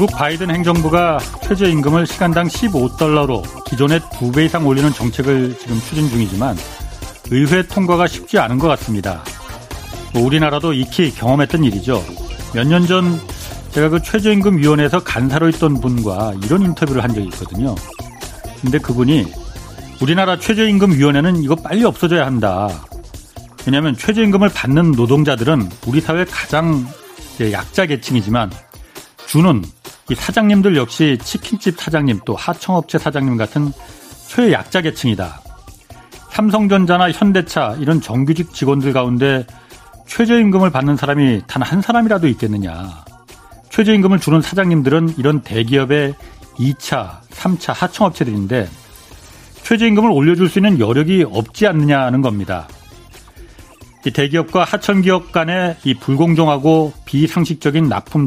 미국 바이든 행정부가 최저임금을 시간당 15달러로 기존의 두배 이상 올리는 정책을 지금 추진 중이지만 의회 통과가 쉽지 않은 것 같습니다. 뭐 우리나라도 익히 경험했던 일이죠. 몇 년 전 제가 그 최저임금위원회에서 간사로 있던 분과 이런 인터뷰를 한 적이 있거든요. 근데 그분이 우리나라 최저임금위원회는 이거 빨리 없어져야 한다. 왜냐하면 최저임금을 받는 노동자들은 우리 사회 가장 약자 계층이지만 주는 이 사장님들 역시 치킨집 사장님 또 하청업체 사장님 같은 최약자 계층이다. 삼성전자나 현대차 이런 정규직 직원들 가운데 최저임금을 받는 사람이 단 한 사람이라도 있겠느냐. 최저임금을 주는 사장님들은 이런 대기업의 2차, 3차 하청업체들인데 최저임금을 올려줄 수 있는 여력이 없지 않느냐는 겁니다. 이 대기업과 하청기업 간의 이 불공정하고 비상식적인 납품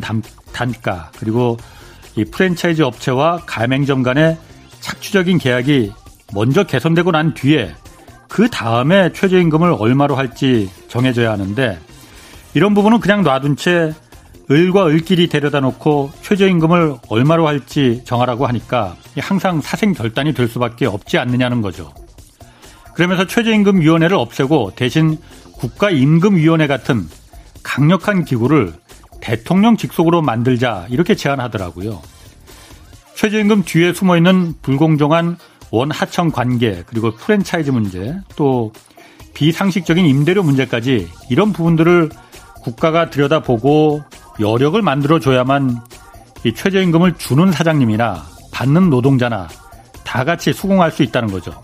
단가 그리고 이 프랜차이즈 업체와 가맹점 간의 착취적인 계약이 먼저 개선되고 난 뒤에 그 다음에 최저임금을 얼마로 할지 정해져야 하는데 이런 부분은 그냥 놔둔 채 을과 을끼리 데려다 놓고 최저임금을 얼마로 할지 정하라고 하니까 항상 사생결단이 될 수밖에 없지 않느냐는 거죠. 그러면서 최저임금위원회를 없애고 대신 국가임금위원회 같은 강력한 기구를 대통령 직속으로 만들자 이렇게 제안하더라고요. 최저임금 뒤에 숨어 있는 불공정한 원하청 관계 그리고 프랜차이즈 문제 또 비상식적인 임대료 문제까지 이런 부분들을 국가가 들여다보고 여력을 만들어줘야만 이 최저임금을 주는 사장님이나 받는 노동자나 다 같이 수긍할 수 있다는 거죠.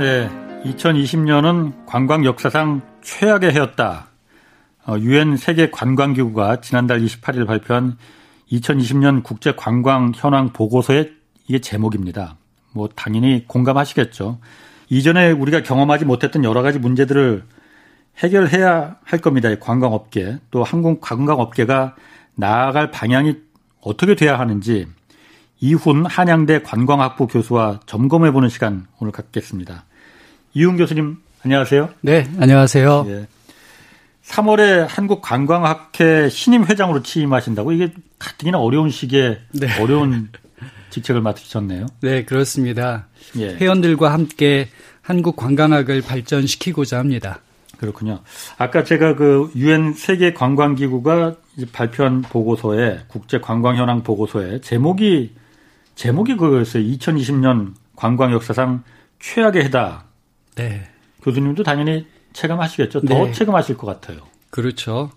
네, 2020년은 관광 역사상 최악의 해였다. 어, 유엔 세계 관광기구가 지난달 28일 발표한 2020년 국제 관광 현황 보고서의 이게 제목입니다. 뭐 당연히 공감하시겠죠. 이전에 우리가 경험하지 못했던 여러 가지 문제들을 해결해야 할 겁니다. 관광업계 또 항공 관광업계가 나아갈 방향이 어떻게 돼야 하는지 이훈 한양대 관광학부 교수와 점검해보는 시간 오늘 갖겠습니다. 이훈 교수님 안녕하세요. 네, 안녕하세요. 예. 3월에 한국 관광학회 신임 회장으로 취임하신다고 이게 가뜩이나 어려운 시기에 네. 어려운 직책을 맡으셨네요. 네, 그렇습니다. 예. 회원들과 함께 한국 관광학을 발전시키고자 합니다. 그렇군요. 아까 제가 그 유엔 세계 관광기구가 발표한 보고서에 국제 관광 현황 보고서에 제목이 제목이 그거였어요. 2020년 관광 역사상 최악의 해다. 네. 교수님도 당연히 체감하시겠죠. 더 네. 체감하실 것 같아요. 그렇죠.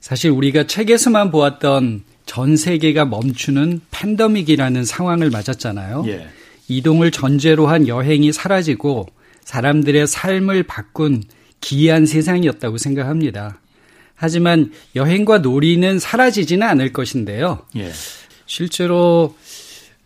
사실 우리가 책에서만 보았던 전 세계가 멈추는 팬더믹이라는 상황을 맞았잖아요. 예. 이동을 전제로 한 여행이 사라지고 사람들의 삶을 바꾼 기이한 세상이었다고 생각합니다. 하지만 여행과 놀이는 사라지지는 않을 것인데요. 예. 실제로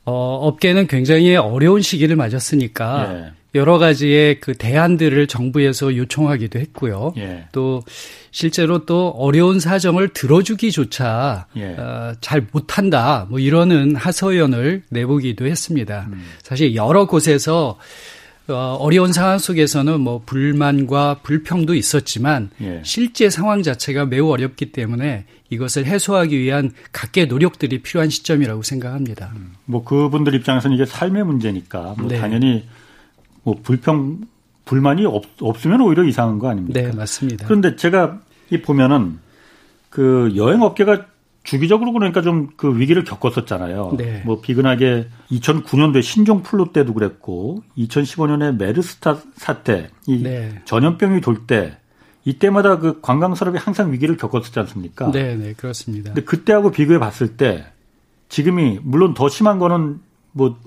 어, 업계는 굉장히 어려운 시기를 맞았으니까 예. 여러 가지의 그 대안들을 정부에서 요청하기도 했고요. 예. 또 실제로 또 어려운 사정을 들어주기조차 예. 어, 잘 못한다. 뭐 이러는 하소연을 내보기도 했습니다. 음. 사실 여러 곳에서 어, 어려운 상황 속에서는 뭐 불만과 불평도 있었지만 예. 실제 상황 자체가 매우 어렵기 때문에 이것을 해소하기 위한 각계 노력들이 필요한 시점이라고 생각합니다. 음. 뭐 그분들 입장에서는 이게 삶의 문제니까 뭐 네. 당연히 뭐 불평 불만이 없, 없으면 오히려 이상한 거 아닙니까? 네, 맞습니다. 그런데 제가 이 보면은 그 여행 업계가 주기적으로 그러니까 좀 그 위기를 겪었었잖아요. 네. 뭐 비근하게 2009년도에 신종 플루 때도 그랬고 2015년에 메르스타 사태 이 네. 전염병이 돌 때 이때마다 그 관광 산업이 항상 위기를 겪었었지 않습니까? 네, 네, 그렇습니다. 근데 그때하고 비교해 봤을 때 지금이 물론 더 심한 거는 뭐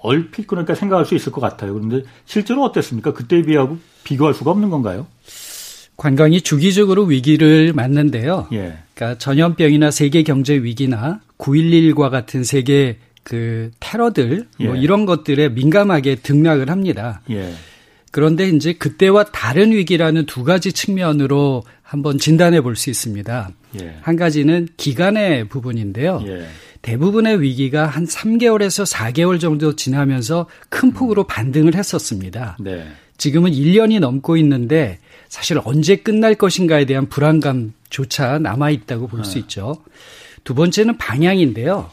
얼핏 그러니까 생각할 수 있을 것 같아요. 그런데 실제로 어땠습니까? 그때에 비하고 비교할 수가 없는 건가요? 관광이 주기적으로 위기를 맞는데요. 예. 그러니까 전염병이나 세계 경제 위기나 9.11과 같은 세계 그 테러들 뭐 예. 뭐 이런 것들에 민감하게 등락을 합니다. 예. 그런데 이제 그때와 다른 위기라는 두 가지 측면으로 한번 진단해 볼 수 있습니다. 예. 한 가지는 기간의 부분인데요. 예. 대부분의 위기가 한 3개월에서 4개월 정도 지나면서 큰 폭으로 음. 반등을 했었습니다. 네. 지금은 1년이 넘고 있는데 사실 언제 끝날 것인가에 대한 불안감조차 남아 있다고 볼수 네. 있죠. 두 번째는 방향인데요.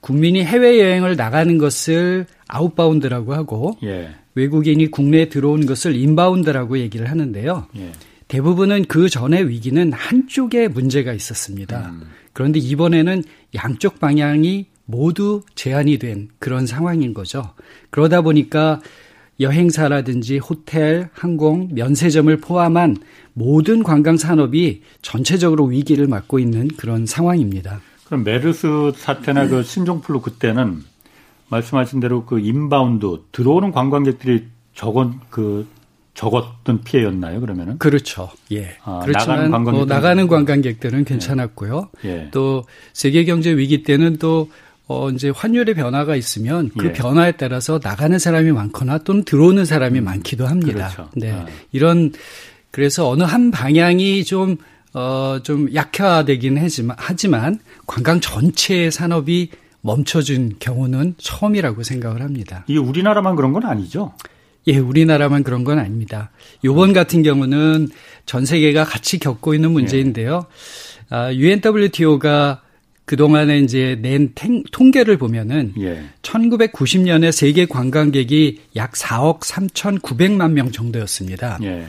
국민이 해외여행을 나가는 것을 outbound라고 하고 예. 외국인이 국내에 들어온 것을 inbound라고 얘기를 하는데요. 예. 대부분은 그 전의 위기는 한쪽에 문제가 있었습니다. 음. 그런데 이번에는 양쪽 방향이 모두 제한이 된 그런 상황인 거죠. 그러다 보니까 여행사라든지 호텔, 항공, 면세점을 포함한 모든 관광 산업이 전체적으로 위기를 맞고 있는 그런 상황입니다. 그럼 메르스 사태나 그 신종플루 그때는 말씀하신 대로 그 inbound 들어오는 관광객들이 적은 그 적었던 피해였나요? 그러면은 그렇죠. 예. 아, 그렇지만 나가는, 관광객 뭐 나가는 관광객들은 괜찮았고요. 예. 예. 또 세계 경제 위기 때는 또 어, 이제 환율의 변화가 있으면 그 예. 변화에 따라서 나가는 사람이 많거나 또는 들어오는 사람이 음. 많기도 합니다. 그렇죠. 네. 아. 이런 그래서 어느 한 방향이 좀 어, 좀 약화되긴 하지만, 하지만 관광 전체 산업이 멈춰진 경우는 처음이라고 생각을 합니다. 이게 우리나라만 그런 건 아니죠? 예, 우리나라만 그런 건 아닙니다. 요번 같은 경우는 전 세계가 같이 겪고 있는 문제인데요. 아, UNWTO가 그동안에 이제 낸 탱, 통계를 보면은 예. 1990년에 세계 관광객이 약 4억 3,900만 명 정도였습니다. 예.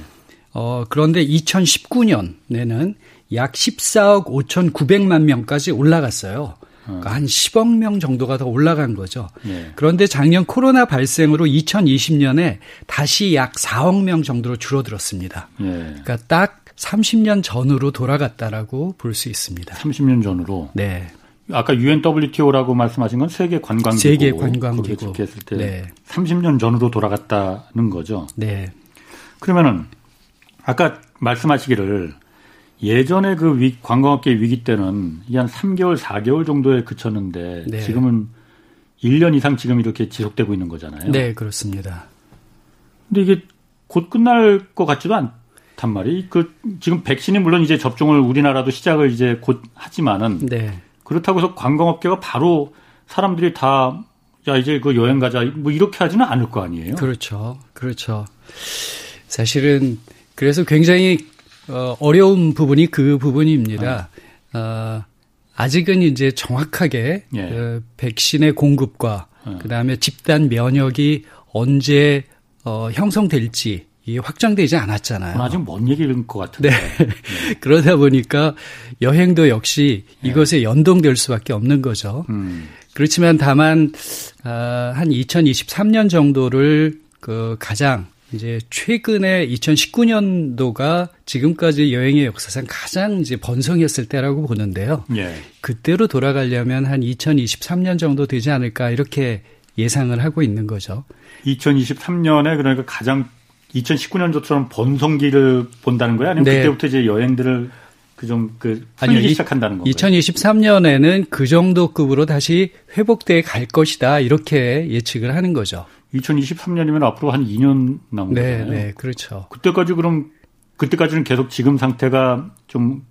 어, 그런데 2019년에는 약 14억 5,900만 명까지 올라갔어요. 그러니까 한 10억 명 정도가 더 올라간 거죠. 예. 그런데 작년 코로나 발생으로 2020년에 다시 약 4억 명 정도로 줄어들었습니다. 예. 그러니까 딱 30년 전으로 돌아갔다라고 볼 수 있습니다. 30년 전으로. 네. 아까 UNWTO라고 말씀하신 건 세계 관광기구. 세계 관광기구. 했을 때 네. 30년 전으로 돌아갔다는 거죠. 네. 그러면은 아까 말씀하시기를 예전에 그 위, 관광업계 위기 때는 한 3개월, 4개월 정도에 그쳤는데 네. 지금은 1년 이상 지금 이렇게 지속되고 있는 거잖아요. 네, 그렇습니다. 근데 이게 곧 끝날 것 같지도 않단 말이. 그 지금 백신이 물론 이제 접종을 우리나라도 시작을 이제 곧 하지만은 네. 그렇다고 해서 관광업계가 바로 사람들이 다 야, 이제 그 여행 가자 뭐 이렇게 하지는 않을 거 아니에요. 그렇죠. 그렇죠. 사실은 그래서 굉장히 어, 어려운 부분이 그 부분입니다. 아. 어, 아직은 이제 정확하게 예. 그 백신의 공급과 예. 그다음에 집단 면역이 언제 어, 형성될지 이 확정되지 않았잖아요. 아직 먼 얘기인 것 같은데. 네. 네. 그러다 보니까 여행도 역시 예. 이것에 연동될 수밖에 없는 거죠. 음. 그렇지만 다만 아, 한 2023년 정도를 그 가장 이제 최근에 2019년도가 지금까지 여행의 역사상 가장 이제 번성했을 때라고 보는데요. 예. 그때로 돌아가려면 한 2023년 정도 되지 않을까 이렇게 예상을 하고 있는 거죠. 2023년에 그러니까 가장 2019년도처럼 번성기를 본다는 거예요? 아니면 네. 그때부터 이제 여행들을 그 좀그 그 풀리기 시작한다는 건가요? 2023년에는 그 정도 급으로 다시 회복돼 갈 것이다 이렇게 예측을 하는 거죠. 2023년이면 앞으로 한 2년 남은 네, 거잖아요. 네, 그렇죠. 그때까지 그럼 그때까지는 계속 지금 상태가 좀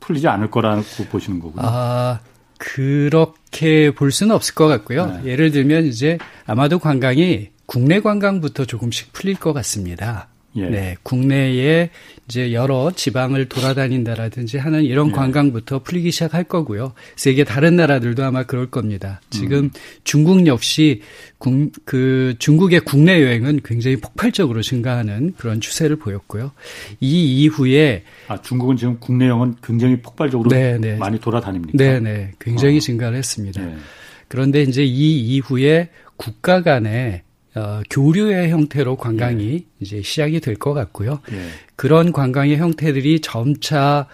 풀리지 않을 거라고 보시는 거군요. 아, 그렇게 볼 수는 없을 것 같고요. 네. 예를 들면 이제 아마도 관광이 국내 관광부터 조금씩 풀릴 것 같습니다. 예. 네, 국내에 이제 여러 지방을 돌아다닌다라든지 하는 이런 예. 관광부터 풀리기 시작할 거고요. 세계 다른 나라들도 아마 그럴 겁니다. 지금 음. 중국 역시 국, 그 중국의 국내 여행은 굉장히 폭발적으로 증가하는 그런 추세를 보였고요. 이 이후에 아 중국은 지금 국내 여행은 굉장히 폭발적으로 네네. 네. 많이 돌아다닙니까? 네, 네, 굉장히 어. 증가를 했습니다. 네. 그런데 이제 이 이후에 국가 간에 어, 교류의 형태로 관광이 예. 이제 시작이 될 것 같고요. 예. 그런 관광의 형태들이 점차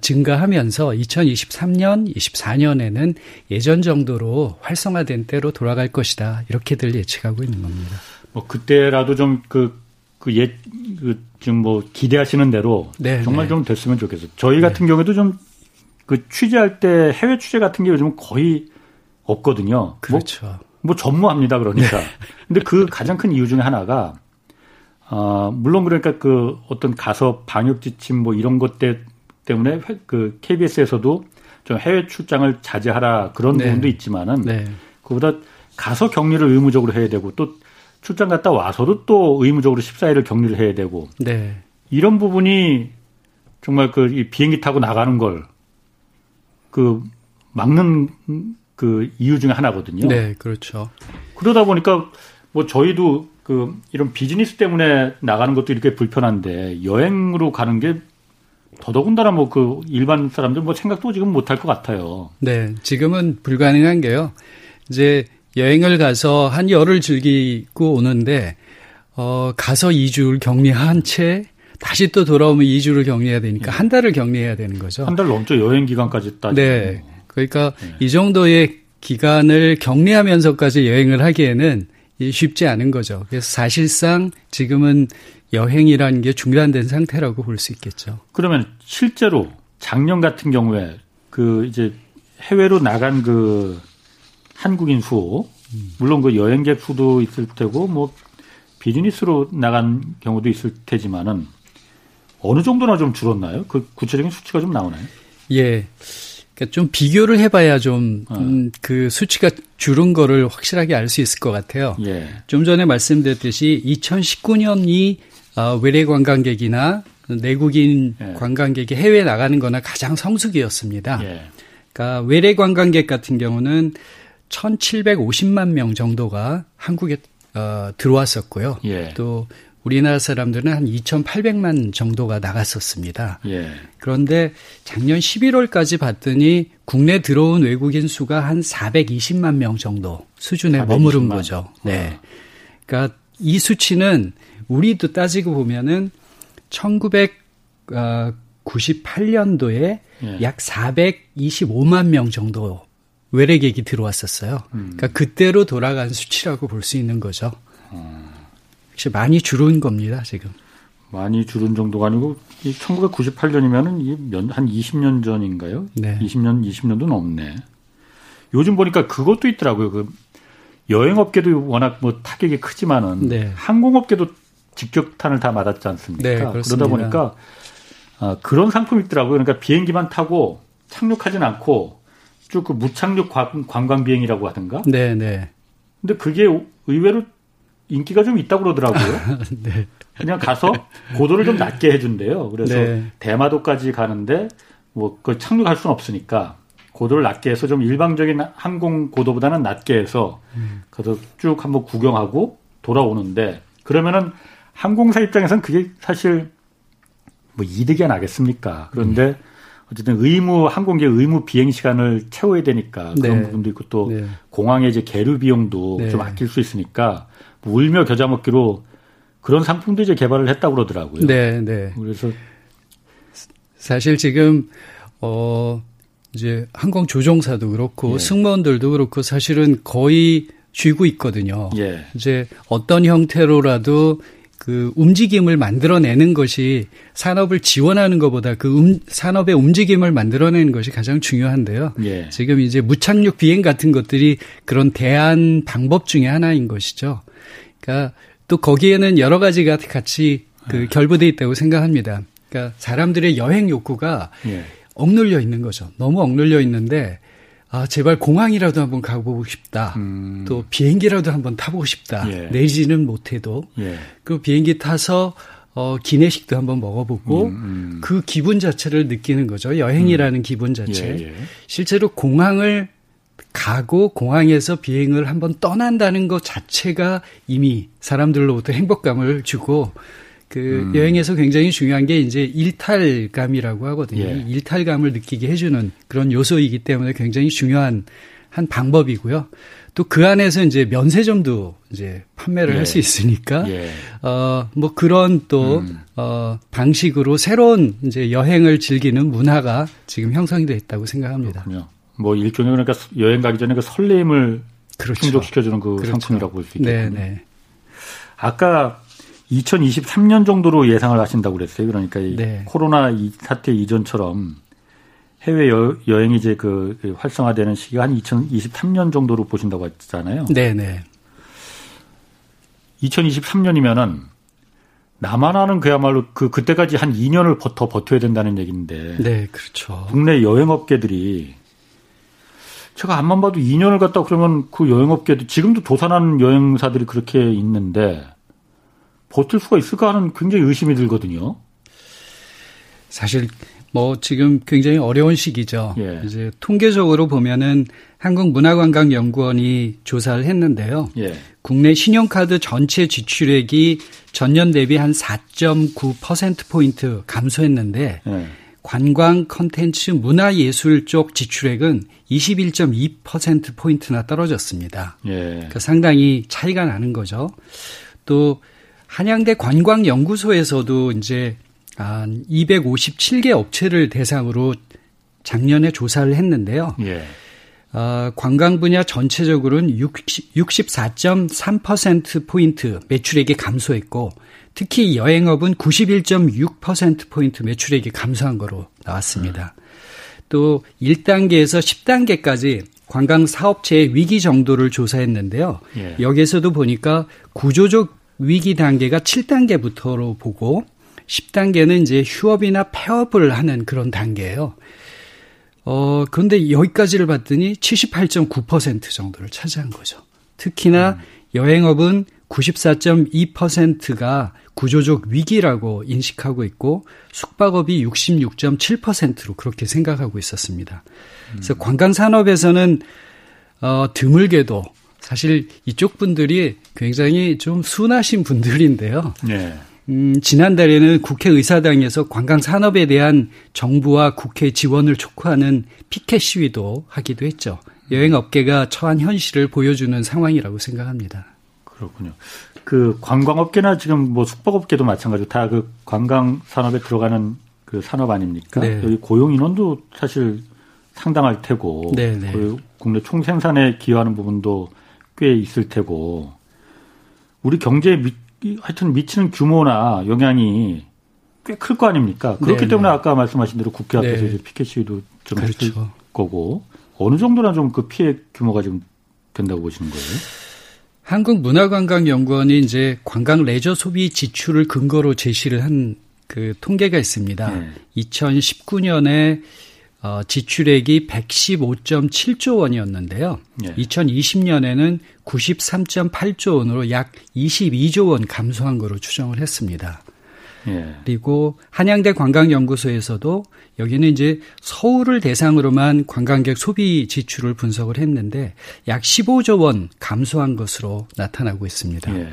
증가하면서 2023년, 24년에는 예전 정도로 활성화된 때로 돌아갈 것이다. 이렇게들 예측하고 있는 겁니다. 뭐 그때라도 좀그 그옛 그 지금 뭐 기대하시는 대로 네, 정말 네. 좀 됐으면 좋겠어요. 저희 같은 네. 경우에도 좀 그 취재할 때 해외 취재 같은 게 요즘 거의 없거든요. 뭐 그렇죠. 뭐, 뭐 전무합니다 그러니까. 네. 근데 그 가장 큰 이유 중에 하나가 어 물론 그러니까 그 어떤 가서 방역 지침 뭐 이런 것 때, 때문에 그 KBS에서도 좀 해외 출장을 자제하라 그런 네. 부분도 있지만은 네. 그보다 가서 격리를 의무적으로 해야 되고 또 출장 갔다 와서도 또 의무적으로 14일을 격리를 해야 되고 네. 이런 부분이 정말 그 비행기 타고 나가는 걸 그 막는 그 이유 중에 하나거든요. 네, 그렇죠. 그러다 보니까 뭐 저희도 그 이런 비즈니스 때문에 나가는 것도 이렇게 불편한데 여행으로 가는 게 더더군다나 뭐 그 일반 사람들 뭐 생각도 지금 못할 것 같아요. 네, 지금은 불가능한 게요. 이제 여행을 가서 한 열흘 즐기고 오는데 어 가서 2주를 격리한 채 다시 또 돌아오면 2주를 격리해야 되니까 네. 한 달을 격리해야 되는 거죠. 한 달 넘죠 여행 기간까지 따지고. 네. 그러니까 네. 이 정도의 기간을 격리하면서까지 여행을 하기에는 쉽지 않은 거죠. 그래서 사실상 지금은 여행이라는 게 중단된 상태라고 볼 수 있겠죠. 그러면 실제로 작년 같은 경우에 그 이제 해외로 나간 그 한국인 수 물론 그 여행객 수도 있을 테고 뭐 비즈니스로 나간 경우도 있을 테지만은 어느 정도나 좀 줄었나요? 그 구체적인 수치가 좀 나오나요? 예. 그러니까 좀 비교를 해봐야 좀그 어. 음, 그 수치가 줄은 거를 확실하게 알 수 있을 것 같아요. 예. 좀 전에 말씀드렸듯이 2019년이 어, 외래 관광객이나 내국인 예. 관광객이 해외 나가는 거나 가장 성수기였습니다. 예. 그러니까 외래 관광객 같은 경우는 1,750만 명 정도가 한국에 어, 들어왔었고요. 예. 또 우리나라 사람들은 한 2,800만 정도가 나갔었습니다. 예. 그런데 작년 11월까지 봤더니 국내 들어온 외국인 수가 한 420만 명 정도 수준에 420만. 머무른 거죠. 네. 그러니까 이 수치는 우리도 따지고 보면은 1998년도에 예. 약 425만 명 정도 외래객이 들어왔었어요. 음. 그러니까 그때로 돌아간 수치라고 볼 수 있는 거죠. 어. 많이 줄은 겁니다, 지금. 많이 줄은 정도가 아니고 1998년이면은 한 20년 전인가요? 네. 20년 20년도 넘네. 요즘 보니까 그것도 있더라고요. 그 여행업계도 워낙 뭐 타격이 크지만은 네. 항공업계도 직격탄을 다 맞았지 않습니까? 네, 그러다 보니까 아, 그런 상품이 있더라고요. 그러니까 비행기만 타고 착륙하진 않고 쭉 그 무착륙 관광 비행이라고 하든가. 네, 네. 근데 그게 의외로 인기가 좀 있다고 그러더라고요. 네. 그냥 가서 고도를 좀 낮게 해준대요. 그래서 네. 대마도까지 가는데 뭐그 착륙할 수는 없으니까 고도를 낮게 해서 좀 일방적인 항공 고도보다는 낮게 해서 음. 그래서 쭉 한번 구경하고 돌아오는데 그러면은 항공사 입장에서는 그게 사실 뭐 이득이 나겠습니까? 그런데 음. 어쨌든 의무 항공기 의무 비행 시간을 채워야 되니까 그런 네. 부분도 있고 또 네. 공항의 이제 계류 비용도 네. 좀 아낄 수 있으니까 울며 겨자 먹기로 그런 상품도 이제 개발을 했다고 그러더라고요. 네, 네. 그래서 사실 지금 어 이제 항공 조종사도 그렇고 예. 승무원들도 그렇고 사실은 거의 쥐고 있거든요. 예. 이제 어떤 형태로라도 그 움직임을 만들어내는 것이 산업을 지원하는 것보다 그 음, 산업의 움직임을 만들어내는 것이 가장 중요한데요. 예. 지금 이제 무착륙 비행 같은 것들이 그런 대안 방법 중의 하나인 것이죠. 그러니까 또 거기에는 여러 가지가 같이 그 네. 결부돼 있다고 생각합니다. 그러니까 사람들의 여행 욕구가 예. 억눌려 있는 거죠. 너무 억눌려 있는데 아 제발 공항이라도 한번 가보고 싶다. 음. 또 비행기라도 한번 타보고 싶다. 예. 내지는 못해도 예. 그 비행기 타서 어 기내식도 한번 먹어보고 음, 음. 그 기분 자체를 느끼는 거죠. 여행이라는 음. 기분 자체. 예, 예. 실제로 공항을 가고 공항에서 비행을 한번 떠난다는 것 자체가 이미 사람들로부터 행복감을 주고 그 음. 여행에서 굉장히 중요한 게 이제 일탈감이라고 하거든요. 예. 일탈감을 느끼게 해주는 그런 요소이기 때문에 굉장히 중요한 한 방법이고요. 또 그 안에서 이제 면세점도 이제 판매를 예. 할수 있으니까 예. 어뭐 그런 또 음. 어, 방식으로 새로운 이제 여행을 즐기는 문화가 지금 형성이 돼 있다고 생각합니다. 그렇군요. 뭐 일종의 그러니까 여행 가기 전에 그 설렘을 그렇죠. 충족시켜주는 그 그렇죠. 상품이라고 볼 수 있겠군요. 네, 네. 아까 2023년 정도로 예상을 하신다고 그랬어요. 그러니까 네. 코로나 사태 이전처럼 해외 여, 행이 이제 그, 그 활성화되는 시기가 한 2023년 정도로 보신다고 했잖아요. 네 네. 2023년이면은 남한하는 그야말로 그 그때까지 한 2년을 더 버텨야 된다는 얘기인데. 네, 그렇죠. 국내 여행업계들이 제가 앞만 봐도 2년을 갔다 그러면 그 여행업계도 지금도 도산하는 여행사들이 그렇게 있는데 버틸 수가 있을까 하는 굉장히 의심이 들거든요. 사실 뭐 지금 굉장히 어려운 시기죠. 예. 이제 통계적으로 보면은 한국문화관광연구원이 조사를 했는데요. 예. 국내 신용카드 전체 지출액이 전년 대비 한 4.9% 포인트 감소했는데 예. 관광 컨텐츠 문화예술 쪽 지출액은 21.2% 포인트나 떨어졌습니다. 예. 그러니까 상당히 차이가 나는 거죠. 또 한양대 관광연구소에서도 이제 한 257개 업체를 대상으로 작년에 조사를 했는데요. 예. 어, 관광 분야 전체적으로는 60, 64.3%포인트 매출액이 감소했고 특히 여행업은 91.6%포인트 매출액이 감소한 거로 나왔습니다. 음. 또 1단계에서 10단계까지 관광 사업체의 위기 정도를 조사했는데요. 예. 여기에서도 보니까 구조적 위기 단계가 7단계부터로 보고 10단계는 이제 휴업이나 폐업을 하는 그런 단계예요. 어, 그런데 여기까지를 봤더니 78.9% 정도를 차지한 거죠. 특히나 음. 여행업은 94.2%가 구조적 위기라고 인식하고 있고 숙박업이 66.7%로 그렇게 생각하고 있었습니다. 그래서 음. 관광 산업에서는 어, 드물게도 사실 이쪽 분들이 굉장히 좀 순하신 분들인데요. 네. 음, 지난달에는 국회의사당에서 관광 산업에 대한 정부와 국회 지원을 촉구하는 피켓 시위도 하기도 했죠. 여행 업계가 처한 현실을 보여주는 상황이라고 생각합니다. 그렇군요. 그 관광업계나 지금 뭐 숙박업계도 마찬가지고 다 그 관광 산업에 들어가는 그 산업 아닙니까? 네. 여기 고용 인원도 사실 상당할 테고 네, 네. 그 국내 총생산에 기여하는 부분도 꽤 있을 테고 우리 경제에 미, 하여튼 미치는 규모나 영향이 꽤 클 거 아닙니까? 그렇기 네네. 때문에 네. 아까 말씀하신 대로 국회 앞에서 네. 이제 피켓 시위도 좀 그렇죠. 했을 거고 어느 정도나 좀 그 피해 규모가 좀 된다고 보시는 거예요? 한국문화관광연구원이 이제 관광 레저 소비 지출을 근거로 제시를 한 그 통계가 있습니다. 네. 2019년에 어, 지출액이 115.7조 원이었는데요. 예. 2020년에는 93.8조 원으로 약 22조 원 감소한 거로 추정을 했습니다. 예. 그리고 한양대 관광연구소에서도 여기는 이제 서울을 대상으로만 관광객 소비 지출을 분석을 했는데 약 15조 원 감소한 것으로 나타나고 있습니다. 예.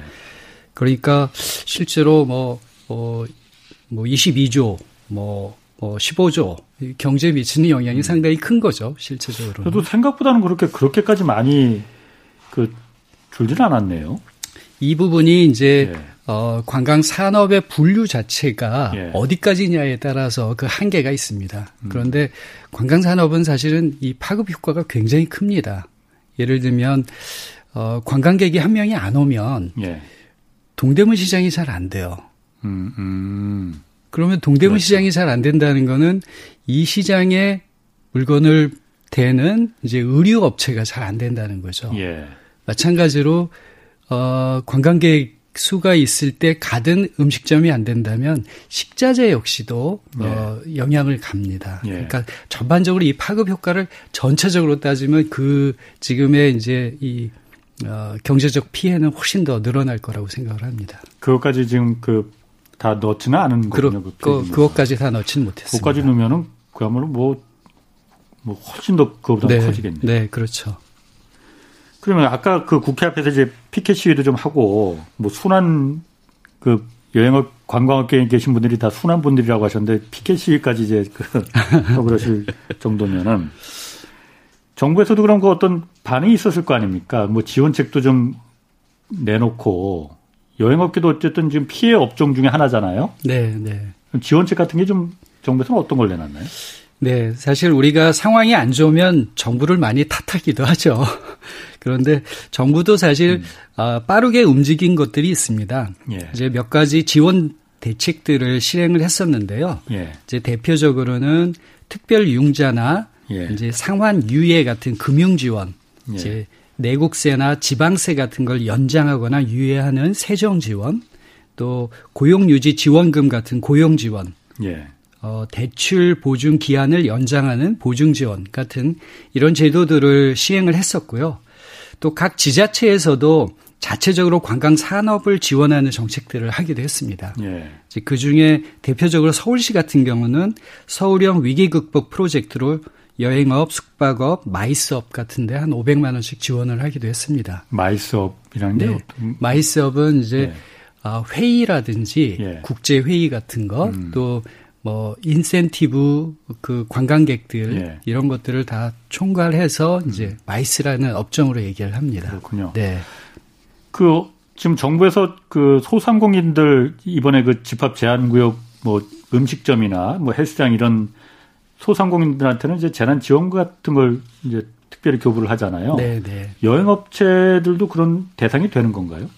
그러니까 실제로 뭐, 어, 뭐 22조, 뭐, 뭐 15조 경제에 미치는 영향이 음. 상당히 큰 거죠, 실제적으로. 그래도 생각보다는 그렇게 그렇게까지 많이 그 줄질 않았네요. 이 부분이 이제 예. 어, 관광 산업의 분류 자체가 예. 어디까지냐에 따라서 그 한계가 있습니다. 음. 그런데 관광 산업은 사실은 이 파급 효과가 굉장히 큽니다. 예를 들면 어, 관광객이 한 명이 안 오면 예. 동대문 시장이 잘 안 돼요. 음, 음. 그러면 동대문 그렇죠. 시장이 잘 안 된다는 거는 이 시장에 물건을 대는 이제 의류 업체가 잘 안 된다는 거죠. 예. 마찬가지로 어 관광객 수가 있을 때 가든 음식점이 안 된다면 식자재 역시도 예. 어 영향을 갑니다. 예. 그러니까 전반적으로 이 파급 효과를 전체적으로 따지면 그 지금의 이제 이 어, 경제적 피해는 훨씬 더 늘어날 거라고 생각을 합니다. 그것까지 지금 그 다 넣지는 않은 거군요. 그, 그, 그것까지 다 넣지는 못했습니다. 그것까지 넣으면은 그야말로 뭐, 뭐 훨씬 더 그거보다 네, 커지겠네요. 네, 그렇죠. 그러면 아까 그 국회 앞에서 이제 피켓 시위도 좀 하고 뭐 순한 그 여행업 관광업계에 계신 분들이 다 순한 분들이라고 하셨는데 피켓 시위까지 이제 그 그러실 정도면은 정부에서도 그런 거 어떤 반응이 있었을 거 아닙니까? 뭐 지원책도 좀 내놓고 여행업계도 어쨌든 지금 피해 업종 중에 하나잖아요. 네, 네. 지원책 같은 게 좀 정부에서는 어떤 걸 내놨나요? 네, 사실 우리가 상황이 안 좋으면 정부를 많이 탓하기도 하죠. 그런데 정부도 사실 음. 어, 빠르게 움직인 것들이 있습니다. 예. 이제 몇 가지 지원 대책들을 실행을 했었는데요. 예. 이제 대표적으로는 특별 융자나 예. 이제 상환 유예 같은 금융 지원, 예. 이제 내국세나 지방세 같은 걸 연장하거나 유예하는 세정 지원, 또 고용 유지 지원금 같은 고용 지원, 예. 어, 대출 보증 기한을 연장하는 보증 지원 같은 이런 제도들을 시행을 했었고요. 또 각 지자체에서도 자체적으로 관광 산업을 지원하는 정책들을 하기도 했습니다. 예. 그 중에 대표적으로 서울시 같은 경우는 서울형 위기 극복 프로젝트로 여행업, 숙박업, MICE업 같은데 한 500만 원씩 지원을 하기도 했습니다. MICE업이라는 게 네. MICE업은 이제 예. 아, 회의라든지 예. 국제 회의 같은 것, 음. 또뭐 인센티브 그 관광객들 예. 이런 것들을 다 총괄해서 음. 이제 MICE라는 업종으로 얘기를 합니다. 그렇군요. 네. 그 지금 정부에서 그 소상공인들 이번에 그 집합 제한 구역 뭐 음식점이나 뭐 헬스장 이런 소상공인들한테는 이제 재난 지원금 같은 걸 이제 특별히 교부를 하잖아요. 네, 네. 여행업체들도 그런 대상이 되는 건가요?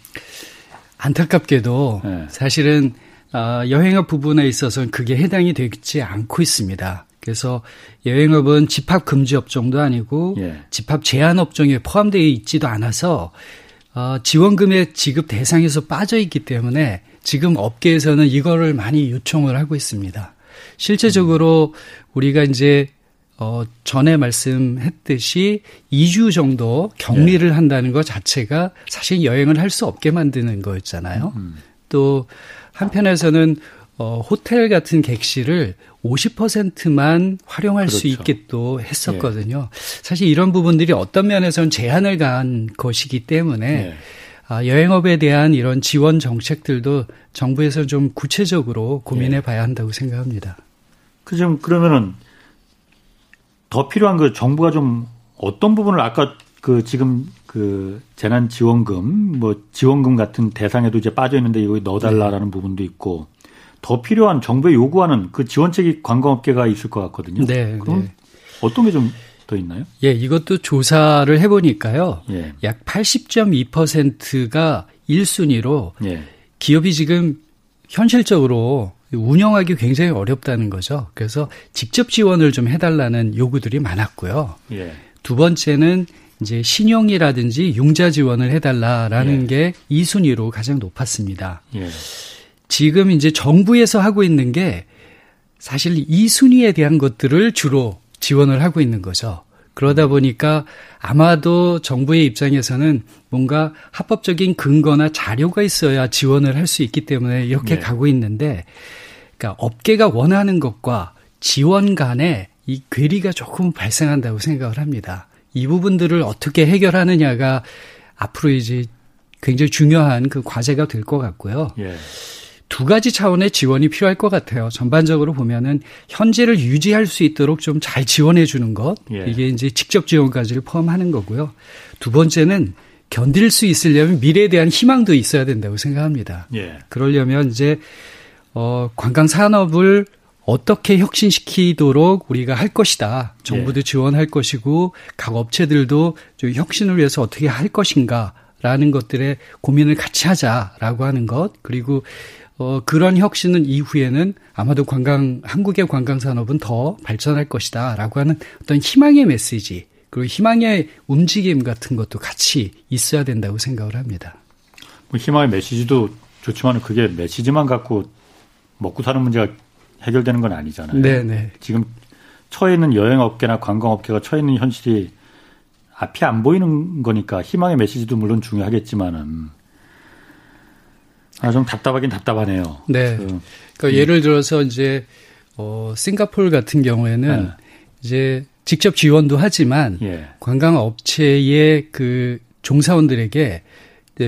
안타깝게도 네. 사실은 어, 여행업 부분에 있어서는 그게 해당이 되지 않고 있습니다. 그래서 여행업은 집합 금지 업종도 아니고 예. 집합 제한 업종에 포함되어 있지도 않아서 어, 지원금의 지급 대상에서 빠져 있기 때문에 지금 업계에서는 이거를 많이 요청을 하고 있습니다. 실제적으로 우리가 이제 어, 전에 말씀했듯이 2주 정도 격리를 네. 한다는 것 자체가 사실 여행을 할 수 없게 만드는 거였잖아요. 음. 또 한편에서는 어, 호텔 같은 객실을 50%만 활용할 그렇죠. 수 있게 또 했었거든요. 예. 사실 이런 부분들이 어떤 면에서는 제한을 가한 것이기 때문에 예. 아, 여행업에 대한 이런 지원 정책들도 정부에서 좀 구체적으로 고민해 예. 봐야 한다고 생각합니다. 그 좀 그러면은 더 필요한 그 정부가 좀 어떤 부분을 아까 그 지금 그 재난 지원금 뭐 지원금 같은 대상에도 이제 빠져 있는데 이거 넣어달라라는 네. 부분도 있고 더 필요한 정부에 요구하는 그 지원책이 관광업계가 있을 것 같거든요. 네. 그럼 네. 어떤 게 좀 더 있나요? 예, 이것도 조사를 해보니까요. 예. 약 80.2%가 1순위로 예. 기업이 지금 현실적으로 운영하기 굉장히 어렵다는 거죠. 그래서 직접 지원을 좀 해달라는 요구들이 많았고요. 예. 두 번째는 이제 신용이라든지 융자 지원을 해달라라는 예. 게 2순위로 가장 높았습니다. 예. 지금 이제 정부에서 하고 있는 게 사실 이 순위에 대한 것들을 주로 지원을 하고 있는 거죠. 그러다 보니까 아마도 정부의 입장에서는 뭔가 합법적인 근거나 자료가 있어야 지원을 할 수 있기 때문에 이렇게 네. 가고 있는데, 그러니까 업계가 원하는 것과 지원 간에 이 괴리가 조금 발생한다고 생각을 합니다. 이 부분들을 어떻게 해결하느냐가 앞으로 이제 굉장히 중요한 그 과제가 될 것 같고요. 예. 두 가지 차원의 지원이 필요할 것 같아요. 전반적으로 보면은 현재를 유지할 수 있도록 좀 잘 지원해 주는 것. 예. 이게 이제 직접 지원까지를 포함하는 거고요. 두 번째는 견딜 수 있으려면 미래에 대한 희망도 있어야 된다고 생각합니다. 예. 그러려면 이제 어 관광 산업을 어떻게 혁신시키도록 우리가 할 것이다. 정부도 예. 지원할 것이고 각 업체들도 좀 혁신을 위해서 어떻게 할 것인가 라는 것들에 고민을 같이 하자라고 하는 것. 그리고 어, 그런 혁신은 이후에는 아마도 관광, 한국의 관광 산업은 더 발전할 것이다. 라고 하는 어떤 희망의 메시지, 그리고 희망의 움직임 같은 것도 같이 있어야 된다고 생각을 합니다. 뭐 희망의 메시지도 좋지만 그게 메시지만 갖고 먹고 사는 문제가 해결되는 건 아니잖아요. 네네. 네. 지금 처해 있는 여행업계나 관광업계가 처해 있는 현실이 앞이 안 보이는 거니까 희망의 메시지도 물론 중요하겠지만은 아, 좀 답답하긴 답답하네요. 네. 그, 그러니까 음. 예를 들어서 이제 어 싱가폴 같은 경우에는 네. 이제 직접 지원도 하지만 예. 관광 업체의 그 종사원들에게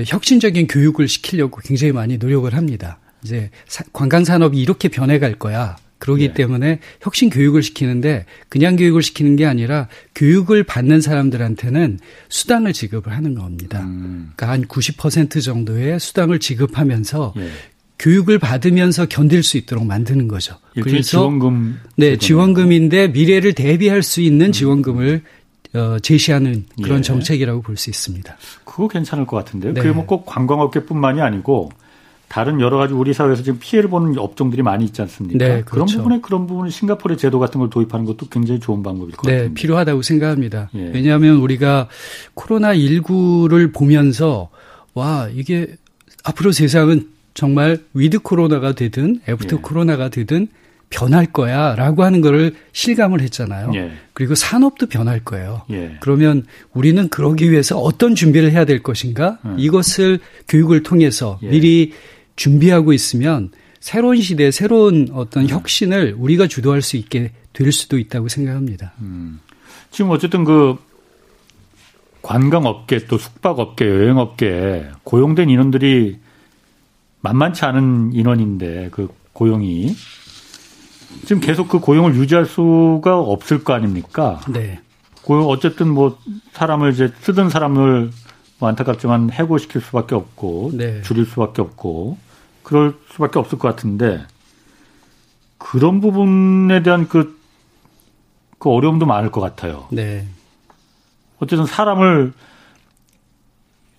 혁신적인 교육을 시키려고 굉장히 많이 노력을 합니다. 이제 관광 산업이 이렇게 변해갈 거야. 그러기 네. 때문에 혁신 교육을 시키는데 그냥 교육을 시키는 게 아니라 교육을 받는 사람들한테는 수당을 지급을 하는 겁니다. 음. 그러니까 한90% 정도의 수당을 지급하면서 네. 교육을 받으면서 견딜 수 있도록 만드는 거죠. 그래서 지원금 네 지원금인데 미래를 대비할 수 있는 지원금을 어, 제시하는 그런 예. 정책이라고 볼 수 있습니다. 그거 괜찮을 것 같은데요. 네. 그게 뭐 꼭 관광업계뿐만이 아니고 다른 여러 가지 우리 사회에서 지금 피해를 보는 업종들이 많이 있지 않습니까? 네, 그렇죠. 그런 부분에 그런 부분을 싱가포르의 제도 같은 걸 도입하는 것도 굉장히 좋은 방법일 것 네, 같습니다. 필요하다고 생각합니다. 예. 왜냐하면 우리가 코로나 19를 보면서 와 이게 앞으로 세상은 정말 with 코로나가 되든 after 예. 코로나가 되든 변할 거야 라고 하는 거를 실감을 했잖아요. 예. 그리고 산업도 변할 거예요. 예. 그러면 우리는 그러기 위해서 어떤 준비를 해야 될 것인가? 음. 이것을 교육을 통해서 예. 미리 준비하고 있으면 새로운 시대, 새로운 어떤 음. 혁신을 우리가 주도할 수 있게 될 수도 있다고 생각합니다. 음. 지금 어쨌든 그 관광업계 또 숙박업계, 여행업계 고용된 인원들이 만만치 않은 인원인데 그 고용이 지금 계속 그 고용을 유지할 수가 없을 거 아닙니까? 네. 고용 어쨌든 뭐 사람을 이제 쓰던 사람을 뭐 안타깝지만 해고시킬 수밖에 없고 네. 줄일 수밖에 없고 그럴 수밖에 없을 것 같은데 그런 부분에 대한 그, 그 어려움도 많을 것 같아요. 네. 어쨌든 사람을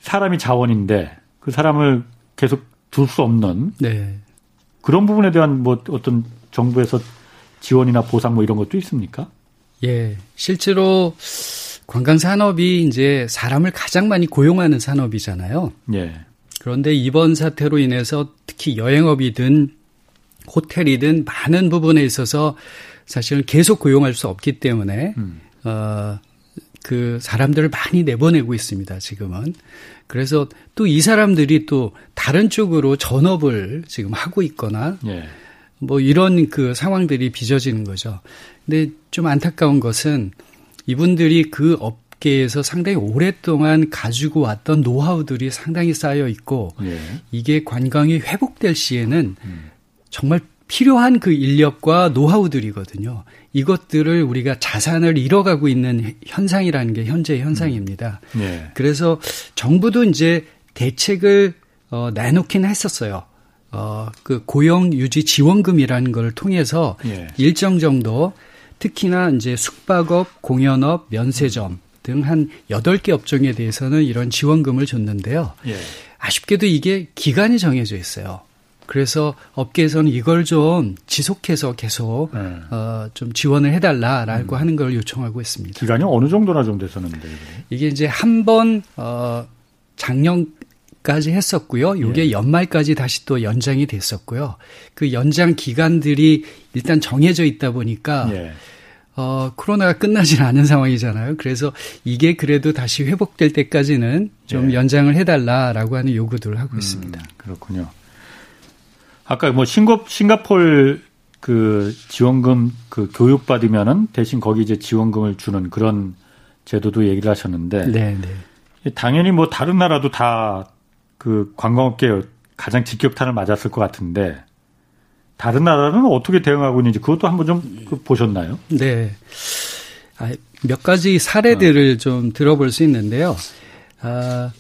사람이 자원인데 그 사람을 계속 둘 수 없는 네. 그런 부분에 대한 뭐 어떤 정부에서 지원이나 보상 뭐 이런 것도 있습니까? 예. 실제로 관광 산업이 이제 사람을 가장 많이 고용하는 산업이잖아요. 예. 그런데 이번 사태로 인해서 특히 여행업이든 호텔이든 많은 부분에 있어서 사실은 계속 고용할 수 없기 때문에 음. 어, 그 사람들을 많이 내보내고 있습니다. 지금은. 그래서 또 이 사람들이 또 다른 쪽으로 전업을 지금 하고 있거나 예. 뭐 이런 그 상황들이 빚어지는 거죠. 근데 좀 안타까운 것은 이분들이 그 업 계에서 상당히 오랫동안 가지고 왔던 노하우들이 상당히 쌓여 있고 예. 이게 관광이 회복될 시에는 음. 정말 필요한 그 인력과 노하우들이거든요. 이것들을 우리가 자산을 잃어가고 있는 현상이라는 게 현재의 현상입니다. 음. 예. 그래서 정부도 이제 대책을 어, 내놓긴 했었어요. 어, 그 고용 유지 지원금이라는 걸 통해서 예. 일정 정도 특히나 이제 숙박업, 공연업, 면세점 등 한 8개 업종에 대해서는 이런 지원금을 줬는데요. 예. 아쉽게도 이게 기간이 정해져 있어요. 그래서 업계에서는 이걸 좀 지속해서 계속 네. 어, 좀 지원을 해달라라고 음. 하는 걸 요청하고 있습니다. 기간이 어느 정도나 좀 됐었는데 이게 이제 한번 어, 작년 까지 했었고요. 요게 예. 연말까지 다시 또 연장이 됐었고요. 그 연장 기간들이 일단 정해져 있다 보니까 예. 어, 코로나가 끝나진 않은 상황이잖아요. 그래서 이게 그래도 다시 회복될 때까지는 좀 예. 연장을 해달라라고 하는 요구들을 하고 음, 있습니다. 그렇군요. 아까 뭐 싱가, 싱가폴 그 지원금 그 교육 받으면은 대신 거기 이제 지원금을 주는 그런 제도도 얘기를 하셨는데. 네, 네. 당연히 뭐 다른 나라도 다 그 관광업계 가장 직격탄을 맞았을 것 같은데 다른 나라는 어떻게 대응하고 있는지 그것도 한번 좀그 보셨나요? 네. 아, 몇 가지 사례들을 어. 좀 들어볼 수 있는데요. 아,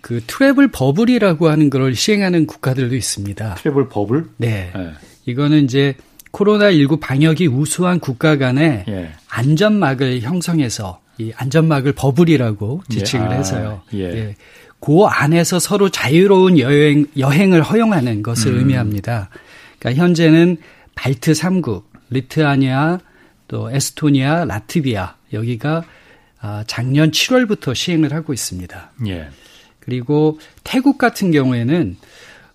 그 travel bubble이라고 하는 걸 시행하는 국가들도 있습니다. travel bubble? 네. 네. 이거는 이제 코로나19 방역이 우수한 국가 간의 예. 안전막을 형성해서 이 안전막을 bubble이라고 지칭을 예. 아, 해서요. 예. 예. 그 안에서 서로 자유로운 여행 여행을 허용하는 것을 음. 의미합니다. 그러니까 현재는 발트 3국, 리투아니아, 또 에스토니아, 라트비아 여기가 아, 작년 7월부터 시행을 하고 있습니다. 예. 그리고 태국 같은 경우에는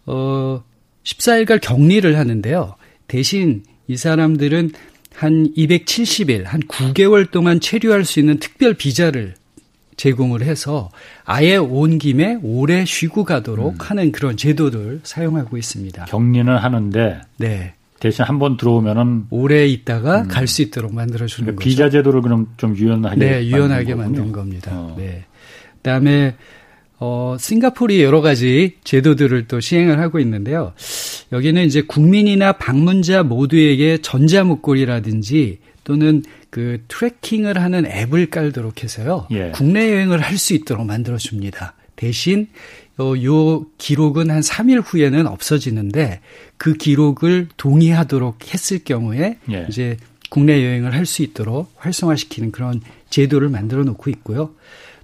어 14일간 격리를 하는데요. 대신 이 사람들은 한 270일, 한 9개월 동안 체류할 수 있는 특별 비자를 제공을 해서 아예 온 김에 오래 쉬고 가도록 음. 하는 그런 제도를 사용하고 있습니다. 격리는 하는데 네. 대신 한 번 들어오면은 오래 있다가 음. 갈수 있도록 만들어 주는 그러니까 거죠. 비자 제도를 그럼 좀 유연하게 네, 유연하게 만든 겁니다. 어. 네. 그다음에 어, 싱가포르이 여러 가지 제도들을 또 시행을 하고 있는데요. 여기는 이제 국민이나 방문자 모두에게 전자목걸이라든지 또는 그 트래킹을 하는 앱을 깔도록 해서요. 예. 국내 여행을 할 수 있도록 만들어 줍니다. 대신 어, 요 기록은 한 3일 후에는 없어지는데 그 기록을 동의하도록 했을 경우에 예. 이제 국내 여행을 할 수 있도록 활성화시키는 그런 제도를 만들어 놓고 있고요.